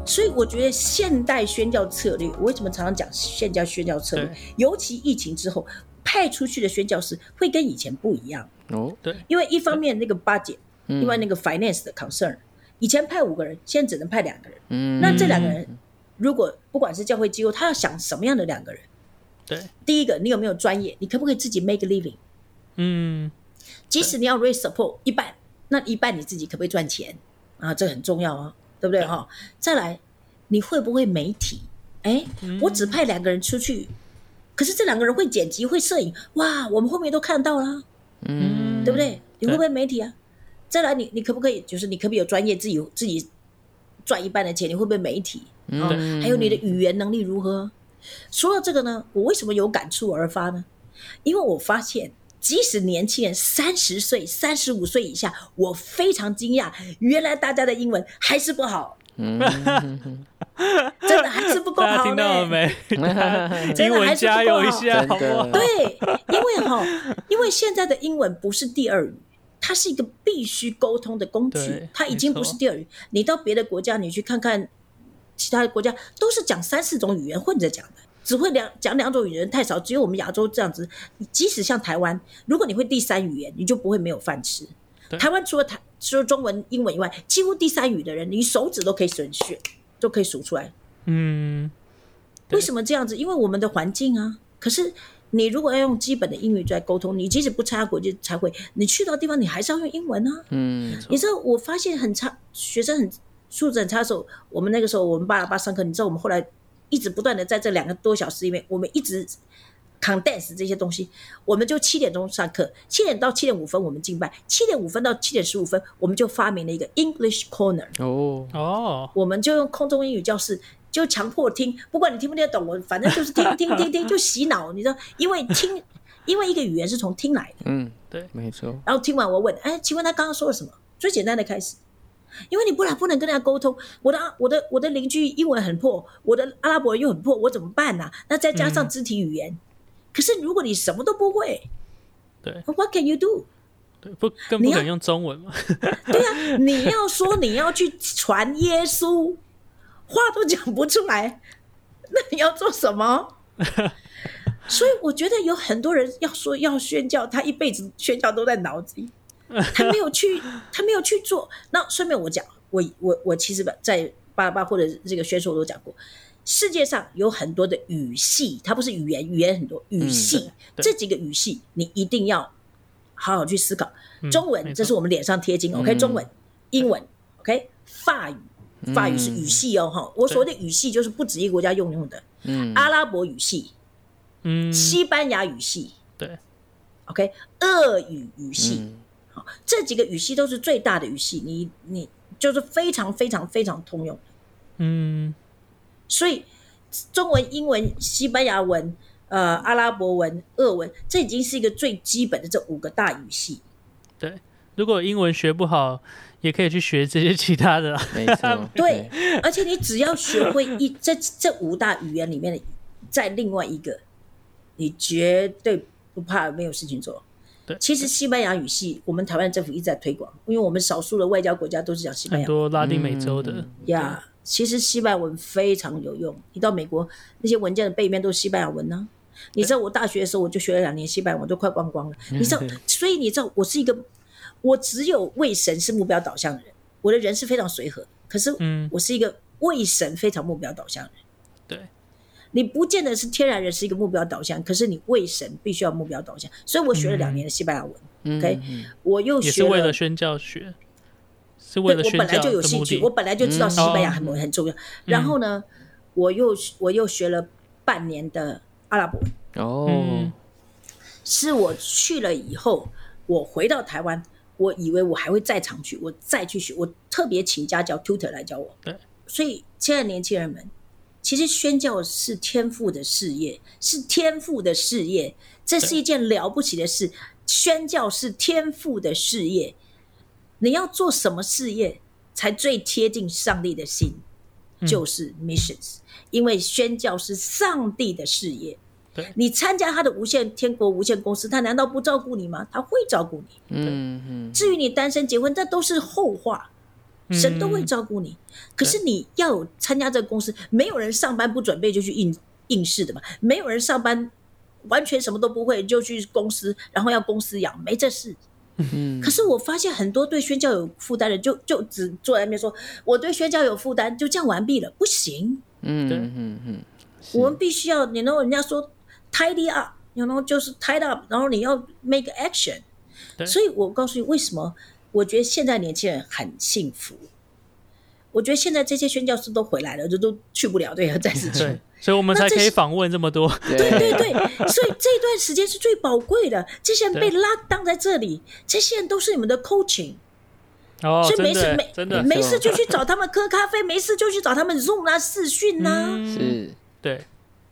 所以我觉得现代宣教策略，我为什么常常讲现教宣教策略？尤其疫情之后，派出去的宣教师会跟以前不一样，哦，对因为一方面那个 budget，嗯另外那个 finance 的 concern，以前派五个人，现在只能派两个人。嗯那这两个人，如果不管是教会机构，他要想什么样的两个人？对，第一个，你有没有专业？你可不可以自己 make a living？嗯，即使你要 raise support 一半，那一半你自己可不可以赚钱啊？这很重要啊，对不对哈？再来，你会不会媒体？哎，我只派两个人出去，可是这两个人会剪辑、会摄影，哇，我们后面都看到了，嗯，对不对？你会不会媒体啊？再来你，你可不可以，就是你可不可以有专业自己自己赚一半的钱？你会不会媒体？啊、嗯还有你的语言能力如何？说到这个呢，我为什么有感触而发呢？因为我发现，即使年轻人三十岁、三十五岁以下，我非常惊讶，原来大家的英文还是不好，嗯，真的还是不够好听到了。没？真英文的还是不加油真好不好的？对，因为哈，因为现在的英文不是第二语，它是一个必须沟通的工具，它已经不是第二语。你到别的国家，你去看看其他的国家，都是讲三四种语言混着讲的。只会两讲两种语言太少，只有我们亚洲这样子。即使像台湾，如果你会第三语言，你就不会没有饭吃。台湾除了台除了中文、英文以外，几乎第三语的人，你手指都可以选选，都可以数出来。嗯，对为什么这样子？因为我们的环境啊。可是你如果要用基本的英语在沟通，你即使不参加国际才会，你去到地方你还是要用英文啊。嗯，你知道我发现很差，学生很素质很差的时候，我们那个时候我们巴拉巴上课，你知道我们后来一直不断的在这两个多小时里面，我们一直 condense 这些东西，我们就七点钟上课，七点到七点五分我们敬拜，七点五分到七点十五分我们就发明了一个 English Corner。哦，哦，我们就用空中英语教室，就强迫听，不管你听不听得懂，我反正就是听听听听，就洗脑，你知道，因为听，因为一个语言是从听来的，嗯，对，没错，然后听完我问，哎，请问他刚刚说了什么？最简单的开始，因为你不然不能跟人家沟通，我的我的我的邻居英文很破，我的阿拉伯人又很破，我怎么办呢、那再加上肢体语言，可是如果你什么都不会对，What can you do？对，不更不敢用中文嘛？对啊，你要说你要去传耶稣，话都讲不出来，那你要做什么？所以我觉得有很多人要说要宣教，他一辈子宣教都在脑子里，他没有去，他没有去做。那顺便我讲，我我我其实在巴拉巴或者这个选手我都讲过，世界上有很多的语系，它不是语言，语言很多语系，对这几个语系你一定要好好去思考。嗯中文这是我们脸上贴金，OK？嗯中文、英文，OK？法语，法语是语系哦，哈。我所谓的语系就是不止一个国家用用的，嗯，阿拉伯语系、嗯，西班牙语系对，，OK？俄语语系，嗯好，这几个语系都是最大的语系，你你就是非常非常非常通用。嗯，所以中文、英文、西班牙文、呃阿拉伯文、俄文，这已经是一个最基本的这五个大语系。对。如果英文学不好，也可以去学这些其他的啦。没错，对，而且你只要学会一这这五大语言里面的，在另外一个，你绝对不怕没有事情做。对其实西班牙语系，我们台湾政府一直在推广，因为我们少数的外交国家都是讲西班很牙多拉丁美洲的，嗯呀。其实西班牙文非常有用，你到美国那些文件的背面都是西班牙文呢、你知道我大学的时候我就学了两年西班牙文，都快忘光了。你知道，所以你知道我是一个，我只有为神是目标导向的人，我的人是非常随和的，可是嗯我是一个为神非常目标导向的人。对，你不见得是天然人是一个目标导向，可是你为神必须要目标导向。所以我学了两年的西班牙文、嗯。O k 嗯。我又学了为了宣教学，是为了宣教本来就有兴趣，我。本来就知道嗯。西班牙很很重要。然后呢，我又我又学了半年的阿拉伯文，哦。嗯，是我去了以后，我回到台湾，我以为我还会再常去，我再去学，我特别请家教 tutor 来教我。对，所以现在年轻人们，其实宣教是天赋的事业，是天赋的事业，这是一件了不起的事。宣教是天赋的事业，你要做什么事业才最贴近上帝的心？就是 missions，、因为宣教是上帝的事业。你参加他的无限天国无限公司，他难道不照顾你吗？他会照顾你。嗯嗯至于你单身结婚，这都是后话，神都会照顾你。可是你要有参加这个公司，没有人上班不准备就去应应试的嘛，没有人上班完全什么都不会就去公司，然后要公司养，没这事。嗯。可是我发现很多对宣教有负担的，就就只坐在那边说我对宣教有负担，就这样完毕了，不行。嗯对。嗯嗯，我们必须要，你 know 人家说 tidy up，然后就是 tied up，然后你要 make action。所以我告诉你，为什么我觉得现在年轻人很幸福。我觉得现在这些宣教师都回来了，就都去不了，对，再次去。对，所以我们才可以访问这么多。对对对，所以这段时间是最宝贵的。这些人被拉当在这里，这些人都是你们的 coaching，、哦，所以没事没真的没没事就去找他们喝咖啡，没事就去找他们 Zoom 啊、视讯啊，嗯是，对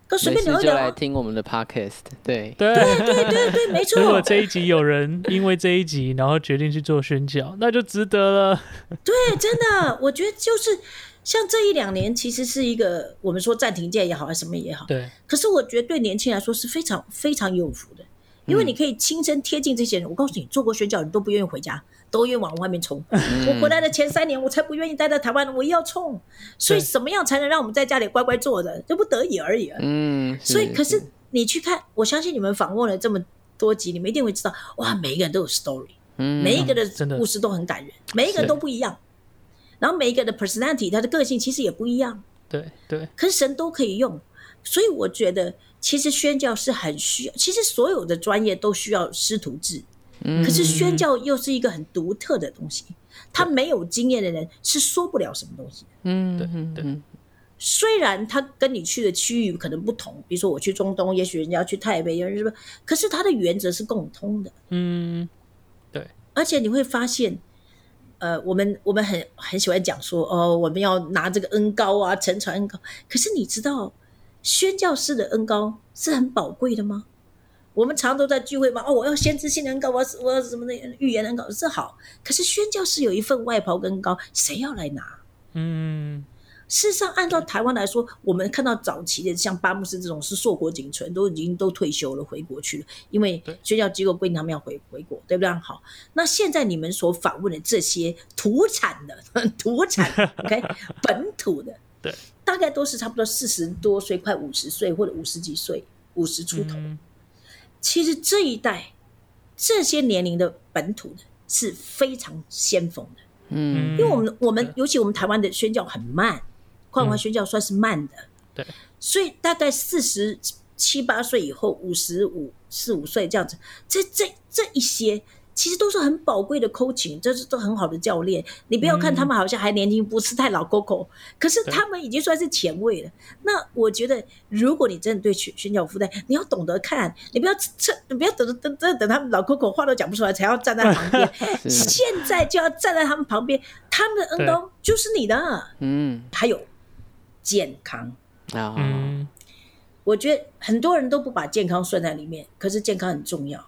跟随便聊一聊啊。听我们的 podcast，对，对。对对对，没错如果错，这一集有人因为这一集，然后决定去做宣教，那就值得了。对，真的，我觉得就是像这一两年，其实是一个我们说暂停键也好，还是什么也好，对，可是我觉得对年轻人来说是非常非常有福的，因为你可以亲身贴近这些人。我告诉你，做过宣教人都不愿意回家，都愿往外面冲。我回来的前三年，我才不愿意待在台湾，我也要冲。所以对怎么样才能让我们在家里乖乖坐着？就不得已而已啊。嗯，所以，可是你去看，我相信你们访问了这么多集，你们一定会知道，哇，每一个人都有 story，嗯每一个的故事都很感人，每一个都不一样。然后每一个的 personality，他的个性其实也不一样。对对可是神都可以用，所以我觉得其实宣教是很需要，其实所有的专业都需要师徒制，嗯可是宣教又是一个很独特的东西，他没有经验的人是说不了什么东西的。嗯对对虽然他跟你去的区域可能不同，比如说我去中东，也许人家去台北，有人什么，可是他的原则是共通的，嗯，对而且你会发现。呃，我们我们很很喜欢讲说，哦，我们要拿这个恩高啊，沉传恩高。可是你知道，宣教士的恩高是很宝贵的吗？我们常都在聚会嘛，哦，我要先知性的恩高，我要我要什么的预言恩高这好。可是宣教是有一份外袍跟恩高，谁要来拿？嗯事实上，按照台湾来说，我们看到早期的像巴牧师这种是硕果仅存，都已经都退休了，回国去了，因为对宣教机构规定他们要回回国，对不对？好，那现在你们所访问的这些土产的 土产，OK，本土的，对，大概都是差不多四十多岁，快五十岁或者五十几岁，五十出头。嗯其实这一代这些年龄的本土的是非常先锋的。嗯。因为我们我们尤其我们台湾的宣教很慢，跨文化宣教算是慢的，对，所以大概四十七八岁以后，五十五四五岁这样子，这这这一些其实都是很宝贵的 coaching，这是都很好的教练。你不要看他们好像还年轻，不是太老 Coco，可是他们已经算是前卫了。那我觉得，如果你真的对宣宣教有负担，你要懂得看，你不要趁，你不要等等等等他们老 Coco 话都讲不出来，才要站在旁边。是现在就要站在他们旁边，他们的恩高就是你的。嗯还有健康，啊嗯我觉得很多人都不把健康算在里面，可是健康很重要。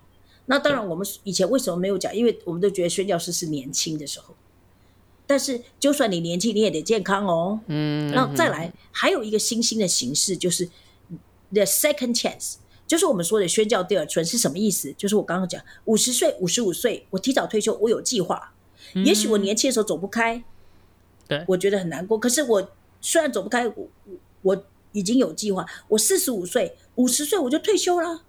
那当然，我们以前为什么没有讲？因为我们都觉得宣教师是年轻的时候，但是就算你年轻，你也得健康哦。嗯那再来，还有一个新兴的形式，就是 the second chance，就是我们说的宣教第二春是什么意思？就是我刚刚讲，五十岁、五十五岁，我提早退休，我有计划。也许我年轻的时候走不开，对我觉得很难过。可是我虽然走不开，我我我已经有计划。我四十五岁、五十岁我就退休了，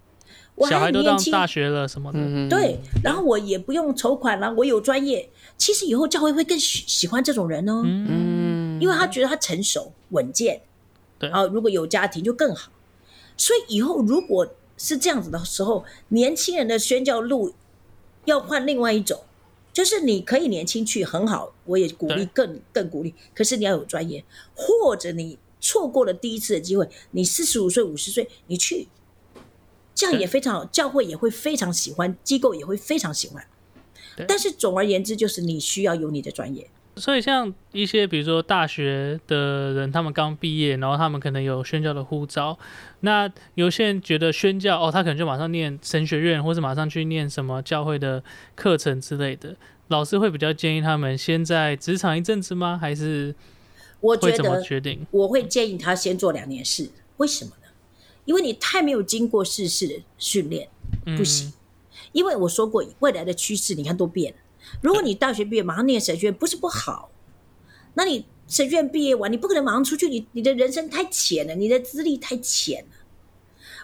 我小孩都还年轻，上大学了什么的，嗯对，然后我也不用筹款了，我有专业。其实以后教会会更喜喜欢这种人哦。嗯。因为他觉得他成熟稳健，对。啊，如果有家庭就更好。所以以后如果是这样子的时候，年轻人的宣教路要换另外一种，就是你可以年轻去很好，我也鼓励更更鼓励，可是你要有专业，或者你错过了第一次的机会，你四十五岁五十岁你去，这样也非常好，教会也会非常喜欢，机构也会非常喜欢。但是总而言之，就是你需要有你的专业。所以像一些比如说大学的人，他们刚毕业，然后他们可能有宣教的护照，那有些人觉得宣教哦，他可能就马上念神学院，或者马上去念什么教会的课程之类的。老师会比较建议他们先在职场一阵子吗？还是我怎么得决定？我会建议他先做两年试，为什么呢？因为你太没有经过世事的训练，不行。因为我说过，未来的趋势你看都变了。如果你大学毕业马上念神学院，不是不好，那你神学院毕业完，你不可能马上出去，你你的人生太浅了，你的资历太浅了。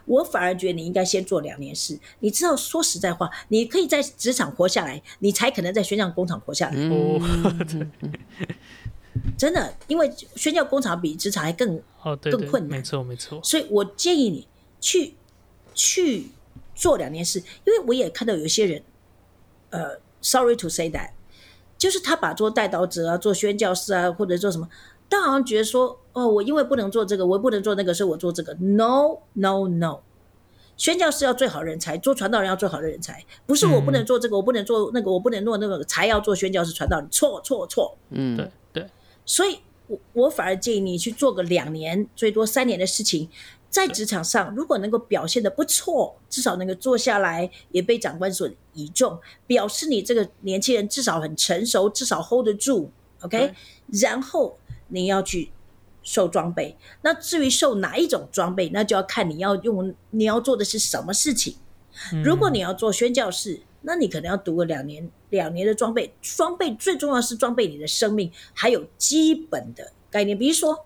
我反而觉得你应该先做两年事。你知道，说实在话，你可以在职场活下来，你才可能在宣教工厂活下来。哦，真的，因为宣教工厂比职场还更哦，对对，更困难。没错没错，所以我建议你去去做两件事，因为我也看到有些人，呃，sorry to say that，就是他把做带导者啊、做宣教师啊，或者做什么，但好像觉得说，哦，我因为不能做这个，我不能做那个，所以我做这个。No No No，宣教师要最好人才，做传道人要最好的人才，不是我不能做这个，我不能做那个，我不能做那个，才要做宣教师、传道人。错错错，嗯，所以我我反而建议你去做个两年，最多三年的事情，在职场上如果能够表现的不错，至少能够做下来，也被长官所倚重，表示你这个年轻人至少很成熟，至少 hold 得住，OK 对。然后你要去受装备，那至于受哪一种装备，那就要看你要用你要做的是什么事情。如果你要做宣教士，那你可能要读个两年，两年的装备。装备最重要是装备你的生命，还有基本的概念。比如说，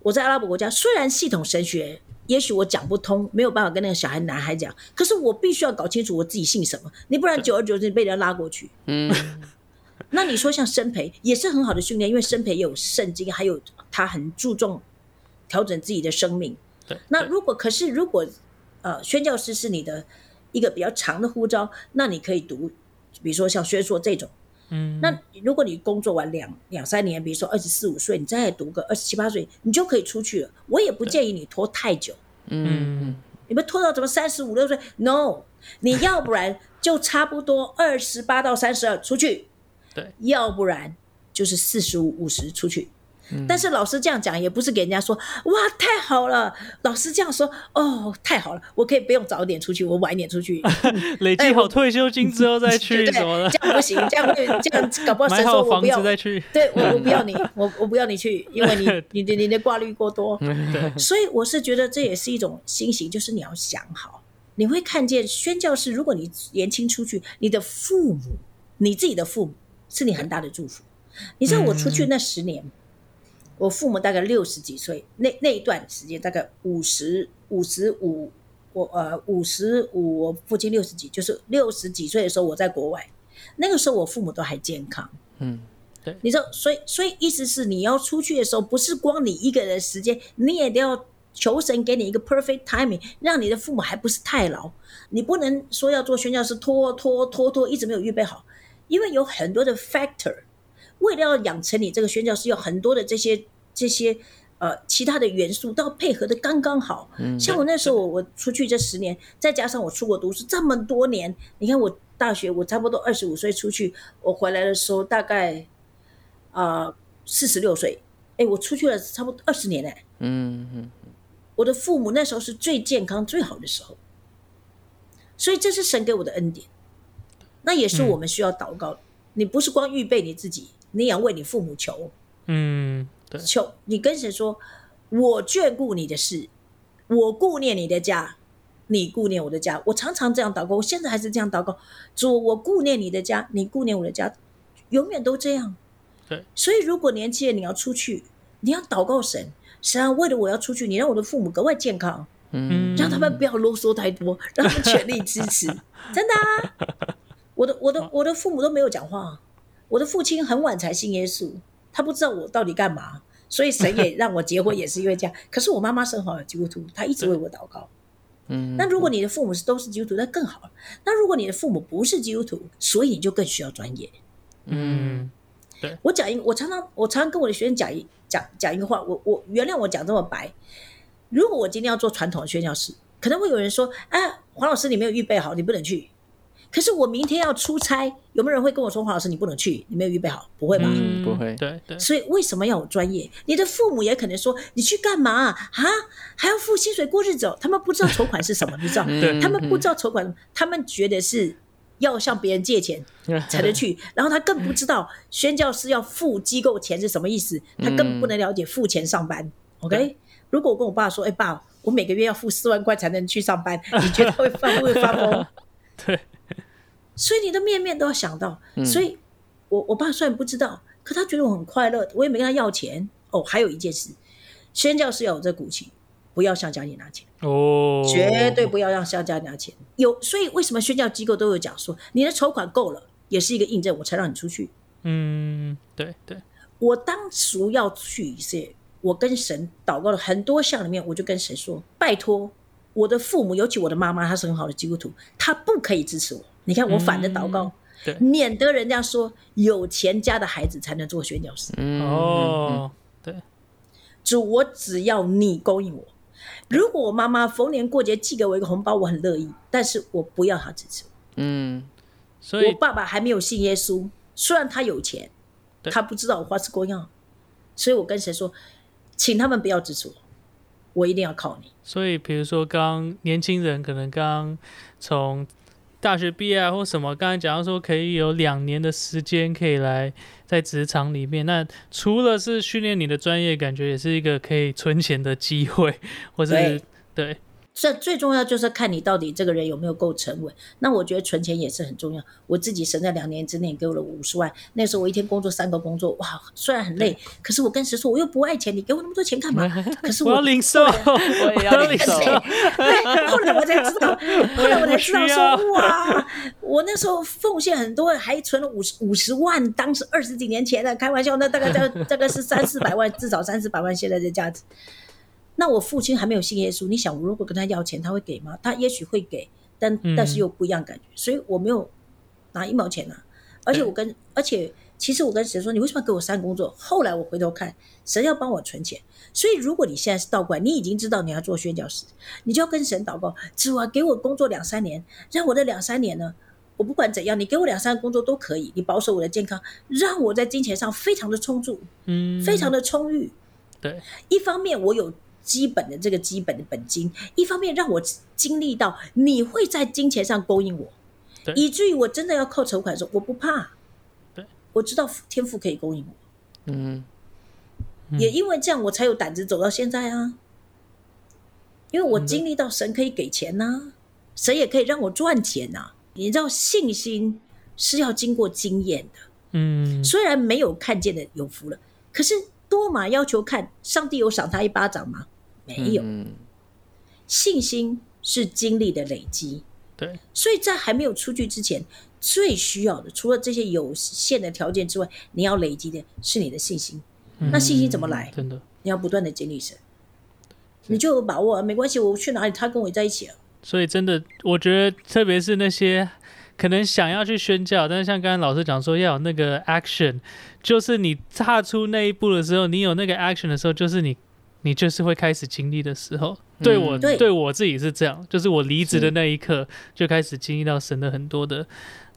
我在阿拉伯国家，虽然系统神学，也许我讲不通，没有办法跟那个小孩男孩讲，可是我必须要搞清楚我自己姓什么，你不然久而久之被人家拉过去。嗯，那你说像生培也是很好的训练，因为生培也有圣经，还有他很注重调整自己的生命。对，对那如果可是如果呃宣教师是你的一个比较长的呼召，那你可以读，比如说像学硕这种。嗯，那如果你工作完两两三年，比如说二十四五岁，你再读个二十七八岁，你就可以出去了。我也不建议你拖太久，嗯你们拖到怎么三十五六岁？No，你要不然就差不多二十八到三十二出去，对，要不然就是四十五五十出去。但是老师这样讲也不是给人家说哇太好了，老师这样说哦太好了，我可以不用早点出去，我晚一点出去，累积好退休金之后再去 不什么的，对？这样不行，这样会这样搞不好买神说我不要。子再去，对我我不要 你，我我不要你去，因为你你的你的挂率过多。对，所以我是觉得这也是一种心情，就是你要想好，你会看见宣教士，如果你年轻出去，你的父母，你自己的父母是你很大的祝福。你知道我出去那十年，我父母大概六十几岁，那那一段时间大概五十五十五，我呃五十五，我父亲六十几，就是六十几岁的时候我在国外，那个时候我父母都还健康。嗯，你说，所以所以意思是你要出去的时候，不是光你一个人的时间，你也得要求神给你一个 perfect timing，让你的父母还不是太老。你不能说要做宣教师拖拖拖拖，一直没有预备好，因为有很多的 factor，为了要养成你这个宣教师，有很多的这些这些呃其他的元素都要配合的刚刚好。嗯像我那时候我我出去这十年，再加上我出国读书这么多年，你看我大学我差不多二十五岁出去，我回来的时候大概啊四十六岁，哎，我出去了差不多二十年哎，嗯嗯我的父母那时候是最健康最好的时候，所以这是神给我的恩典，那也是我们需要祷告的。你不是光预备你自己，你也要为你父母求嗯，对，求，你跟谁说：“我眷顾你的事，我顾念你的家，你顾念我的家。”我常常这样祷告，我现在还是这样祷告：主，我顾念你的家，你顾念我的家，永远都这样。对，所以如果年轻人你要出去，你要祷告神，神啊，为了我要出去，你让我的父母格外健康，嗯让他们不要啰嗦太多，让他们全力支持。真的啊，我的我的我的父母都没有讲话，我的父亲很晚才信耶稣，他不知道我到底干嘛，所以神也让我结婚，也是因为这样。可是我妈妈生好了基督徒，她一直为我祷告。嗯，那如果你的父母是都是基督徒，那更好了。那如果你的父母不是基督徒，所以你就更需要专业。嗯，我讲一个，我常常我常常跟我的学生讲一讲讲一个话，我我原谅我讲这么白。如果我今天要做传统的宣教师，可能会有人说：“哎，黄老师，你没有预备好，你不能去。”可是我明天要出差，有没有人会跟我说：“黄老师，你不能去，你没有预备好？”不会吧？嗯不会对对，所以为什么要有专业？你的父母也可能说：“你去干嘛啊？还要付薪水过日子、哦？”他们不知道筹款是什么，你知道？对他们不知道筹款，他们觉得是要向别人借钱才能去，然后他更不知道宣教师要付机构钱是什么意思，他更不能了解付钱上班。OK，如果我跟我爸说：“哎，爸，我每个月要付四万块才能去上班，你觉得会发会发疯？” 对，所以你的面面都要想到。所以我我爸虽然不知道，可他觉得我很快乐，我也没跟他要钱。哦，还有一件事，宣教是要有这骨气，不要向家里拿钱，哦，绝对不要让向家里拿钱。有，所以为什么宣教机构都有讲说，你的筹款够了，也是一个印证，我才让你出去。嗯，对对，我当初要去以色列，我跟神祷告了很多项里面，我就跟神说：拜托，我的父母，尤其我的妈妈，她是很好的基督徒，她不可以支持我。你看我反着祷告，对免得人家说有钱家的孩子才能做宣教师。嗯，哦，对，主，我只要你供应我。如果我妈妈逢年过节寄给我一个红包，我很乐意，但是我不要她支持我。嗯，所以我爸爸还没有信耶稣，虽然他有钱，他不知道我花式过样，所以我跟谁说，请他们不要支持我，我一定要靠你。所以比如说刚年轻人可能刚从大学毕业啊或什么，刚才讲到说可以有两年的时间可以来在职场里面，那除了是训练你的专业，感觉也是一个可以存钱的机会，或是对。对这最重要就是看你到底这个人有没有够沉稳。那我觉得存钱也是很重要。我自己神在两年之内给我了五十万，那时候我一天工作三个工作，哇，虽然很累，可是我跟谁说我又不爱钱，你给我那么多钱干嘛？可是我要领受，我也要领受。对，后来我才知道，后来我才知道说，哇，我那时候奉献很多，还存了五十五十万，当时二十几年前的，开玩笑，那大概大概大概是三四百万，至少三四百万现在的价值。那我父亲还没有信耶稣，你想，我如果跟他要钱，他会给吗？他也许会给，但嗯但是又不一样感觉，所以我没有拿一毛钱啊。而且我跟，而且其实我跟神说，你为什么要给我三工作？后来我回头看，神要帮我存钱，所以如果你现在是倒过来，你已经知道你要做宣教师，你就要跟神祷告，主啊，给我工作两三年，让我的两三年呢，我不管怎样，你给我两三个工作都可以，你保守我的健康，让我在金钱上非常的充足，嗯，非常的充裕。对，一方面我有基本的这个基本的本金，一方面让我经历到你会在金钱上勾引我，以至于我真的要靠筹款的时候，我不怕。对，我知道天赋可以勾引我，嗯，嗯也因为这样，我才有胆子走到现在啊。因为我经历到神可以给钱呐、神也可以让我赚钱呐、你知道，信心是要经过经验的。嗯，虽然没有看见的有福了，可是多马要求看上帝有赏他一巴掌吗？没有，嗯信心是经历的累积。对，所以在还没有出去之前，最需要的除了这些有限的条件之外，你要累积的是你的信心。那信心怎么来？真的，你要不断的经历神，你就有把握啊。没关系，我去哪里，他跟我在一起啊。所以真的，我觉得特别是那些可能想要去宣教，但是像刚刚老师讲说要有那个 action，就是你踏出那一步的时候，你有那个 action 的时候，就是你你就是会开始经历的时候。对我、对对我自己是这样，就是我离职的那一刻就开始经历到神的很多的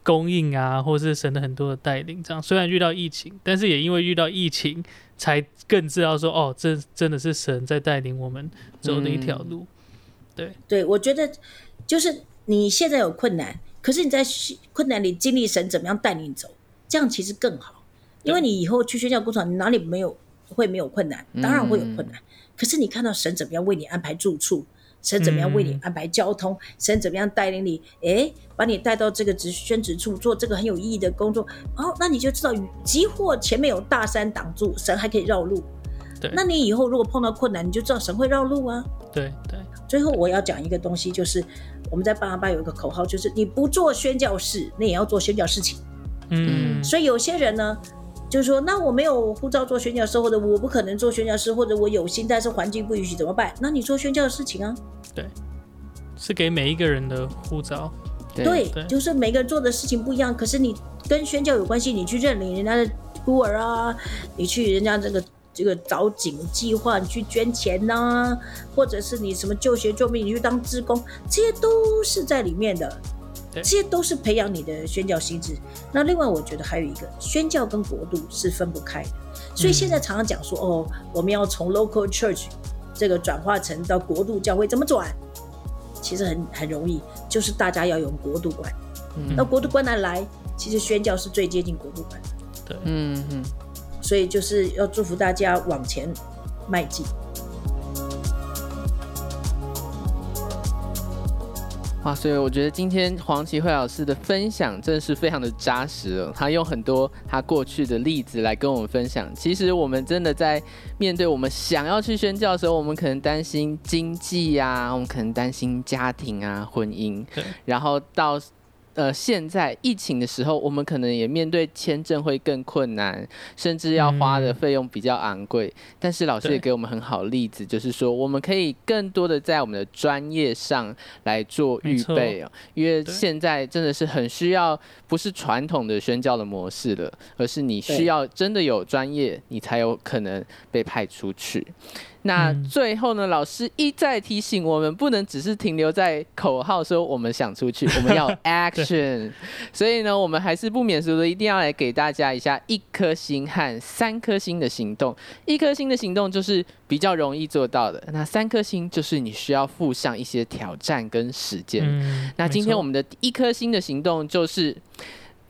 供应啊，或是神的很多的带领。这样虽然遇到疫情，但是也因为遇到疫情，才更知道说哦，这真的是神在带领我们走的一条路。对，对我觉得就是你现在有困难，可是你在困难里经历神怎么样带你走，这样其实更好。因为你以后去宣教工厂，你哪里没有会没有困难？当然会有困难。可是你看到神怎么样为你安排住处，神怎么样为你安排交通，神怎么样带领你，诶，把你带到这个职宣职处做这个很有意义的工作，哦，那你就知道，即或前面有大山挡住，神还可以绕路。对那你以后如果碰到困难，你就知道神会绕路啊。对对，最后我要讲一个东西，就是我们在巴拿巴有一个口号，就是你不做宣教士，那也要做宣教事情。嗯，所以有些人呢，就是说，那我没有护照做宣教师，或者我不可能做宣教师，或者我有心，但是环境不允许，怎么办？那你做宣教的事情啊，对是给每一个人的护照。对，对就是每个人做的事情不一样，可是你跟宣教有关系，你去认领人家的孤儿啊，你去人家这个。这个找景计划，你去捐钱呐、或者是你什么救学救命，你去当志工，这些都是在里面的。对这些都是培养你的宣教心智。那另外，我觉得还有一个，宣教跟国度是分不开的。所以现在常常讲说，哦，我们要从 local church 这个转化成到国度教会，怎么转？其实很很容易，就是大家要用国度观。嗯那国度观哪里来？其实宣教是最接近国度观的，嗯嗯，所以就是要祝福大家往前迈进。哇，所以我觉得今天黄奇慧老师的分享真的是非常的扎实哦。他用很多他过去的例子来跟我们分享。其实我们真的在面对我们想要去宣教的时候，我们可能担心经济啊，我们可能担心家庭啊、婚姻，然后到。呃，现在疫情的时候，我们可能也面对签证会更困难，甚至要花的费用比较昂贵。但是老师也给我们很好例子，就是说我们可以更多的在我们的专业上来做预备哦，因为现在真的是很需要，不是传统的宣教的模式了，而是你需要真的有专业，你才有可能被派出去。那最后呢？老师一再提醒我们，不能只是停留在口号说我们想出去，我们要 action。所以呢，我们还是不免俗的，一定要来给大家一下一颗星和三颗星的行动。一颗星的行动就是比较容易做到的，那三颗星就是你需要附上一些挑战跟时间。那今天我们的一颗星的行动就是。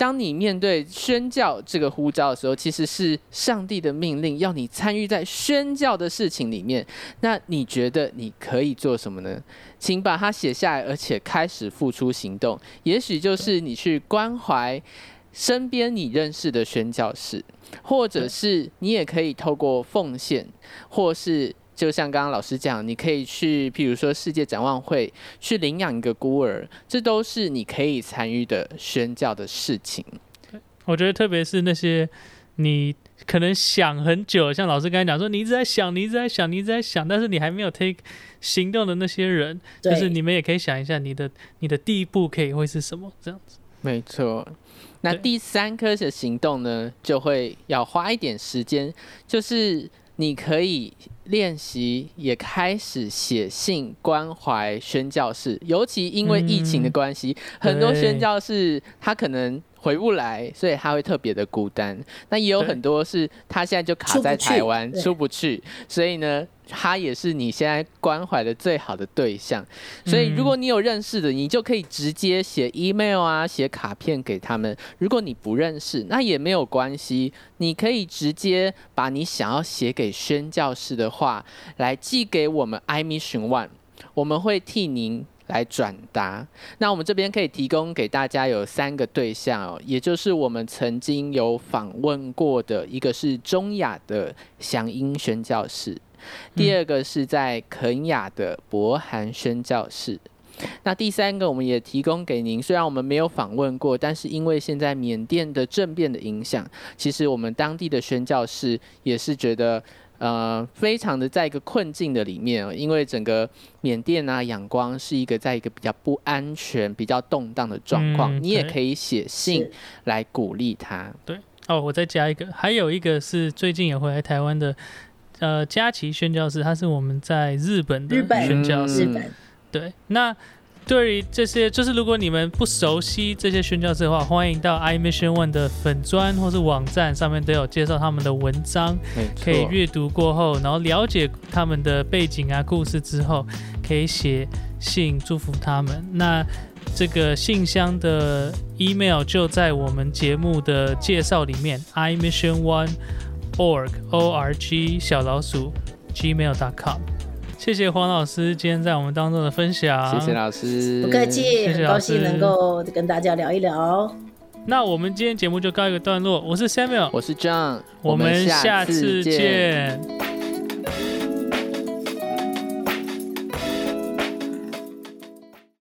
当你面对宣教这个呼召的时候，其实是上帝的命令，要你参与在宣教的事情里面。那你觉得你可以做什么呢？请把它写下来，而且开始付出行动。也许就是你去关怀身边你认识的宣教士，或者是你也可以透过奉献，或是。就像刚刚老师讲，你可以去，譬如说世界展望会去领养一个孤儿，这都是你可以参与的宣教的事情。我觉得特别是那些你可能想很久，像老师刚才讲说，你一直在想，你一直在想，你一直在想，但是你还没有 take 行动的那些人，就是你们也可以想一下，你的你的第一步可以会是什么？这样子。没错。那第三颗的行动呢，就会要花一点时间，就是你可以。练习也开始写信关怀宣教士，尤其因为疫情的关系，很多宣教士他可能回不来，所以他会特别的孤单。那也有很多是他现在就卡在台湾出不去，所以呢。他也是你现在关怀的最好的对象，所以如果你有认识的，你就可以直接写 email 啊，写卡片给他们。如果你不认识，那也没有关系，你可以直接把你想要写给宣教士的话来寄给我们 i mission one，我们会替您来转达。那我们这边可以提供给大家有三个对象哦，也就是我们曾经有访问过的一个是中亚的祥音宣教士。第二个是在肯雅的博涵宣教士，那第三个我们也提供给您。虽然我们没有访问过，但是因为现在缅甸的政变的影响，其实我们当地的宣教士也是觉得呃非常的在一个困境的里面因为整个缅甸啊仰光是一个在一个比较不安全、比较动荡的状况，你也可以写信来鼓励他。对哦，我再加一个，还有一个是最近也回来台湾的。呃，佳琪宣教师，他是我们在日本的宣教师。对，那对于这些，就是如果你们不熟悉这些宣教士的话，欢迎到 i mission one 的粉砖或是网站上面都有介绍他们的文章，可以阅读过后，然后了解他们的背景啊、故事之后，可以写信祝福他们。那这个信箱的 email 就在我们节目的介绍里面，i mission one。org o r g 小老鼠 gmail.com，谢谢黄老师今天在我们当中的分享，谢谢老师，不客气，很高兴能够跟大家聊一聊。那我们今天节目就告一个段落，我是 Samuel，我是 John，我们下次见。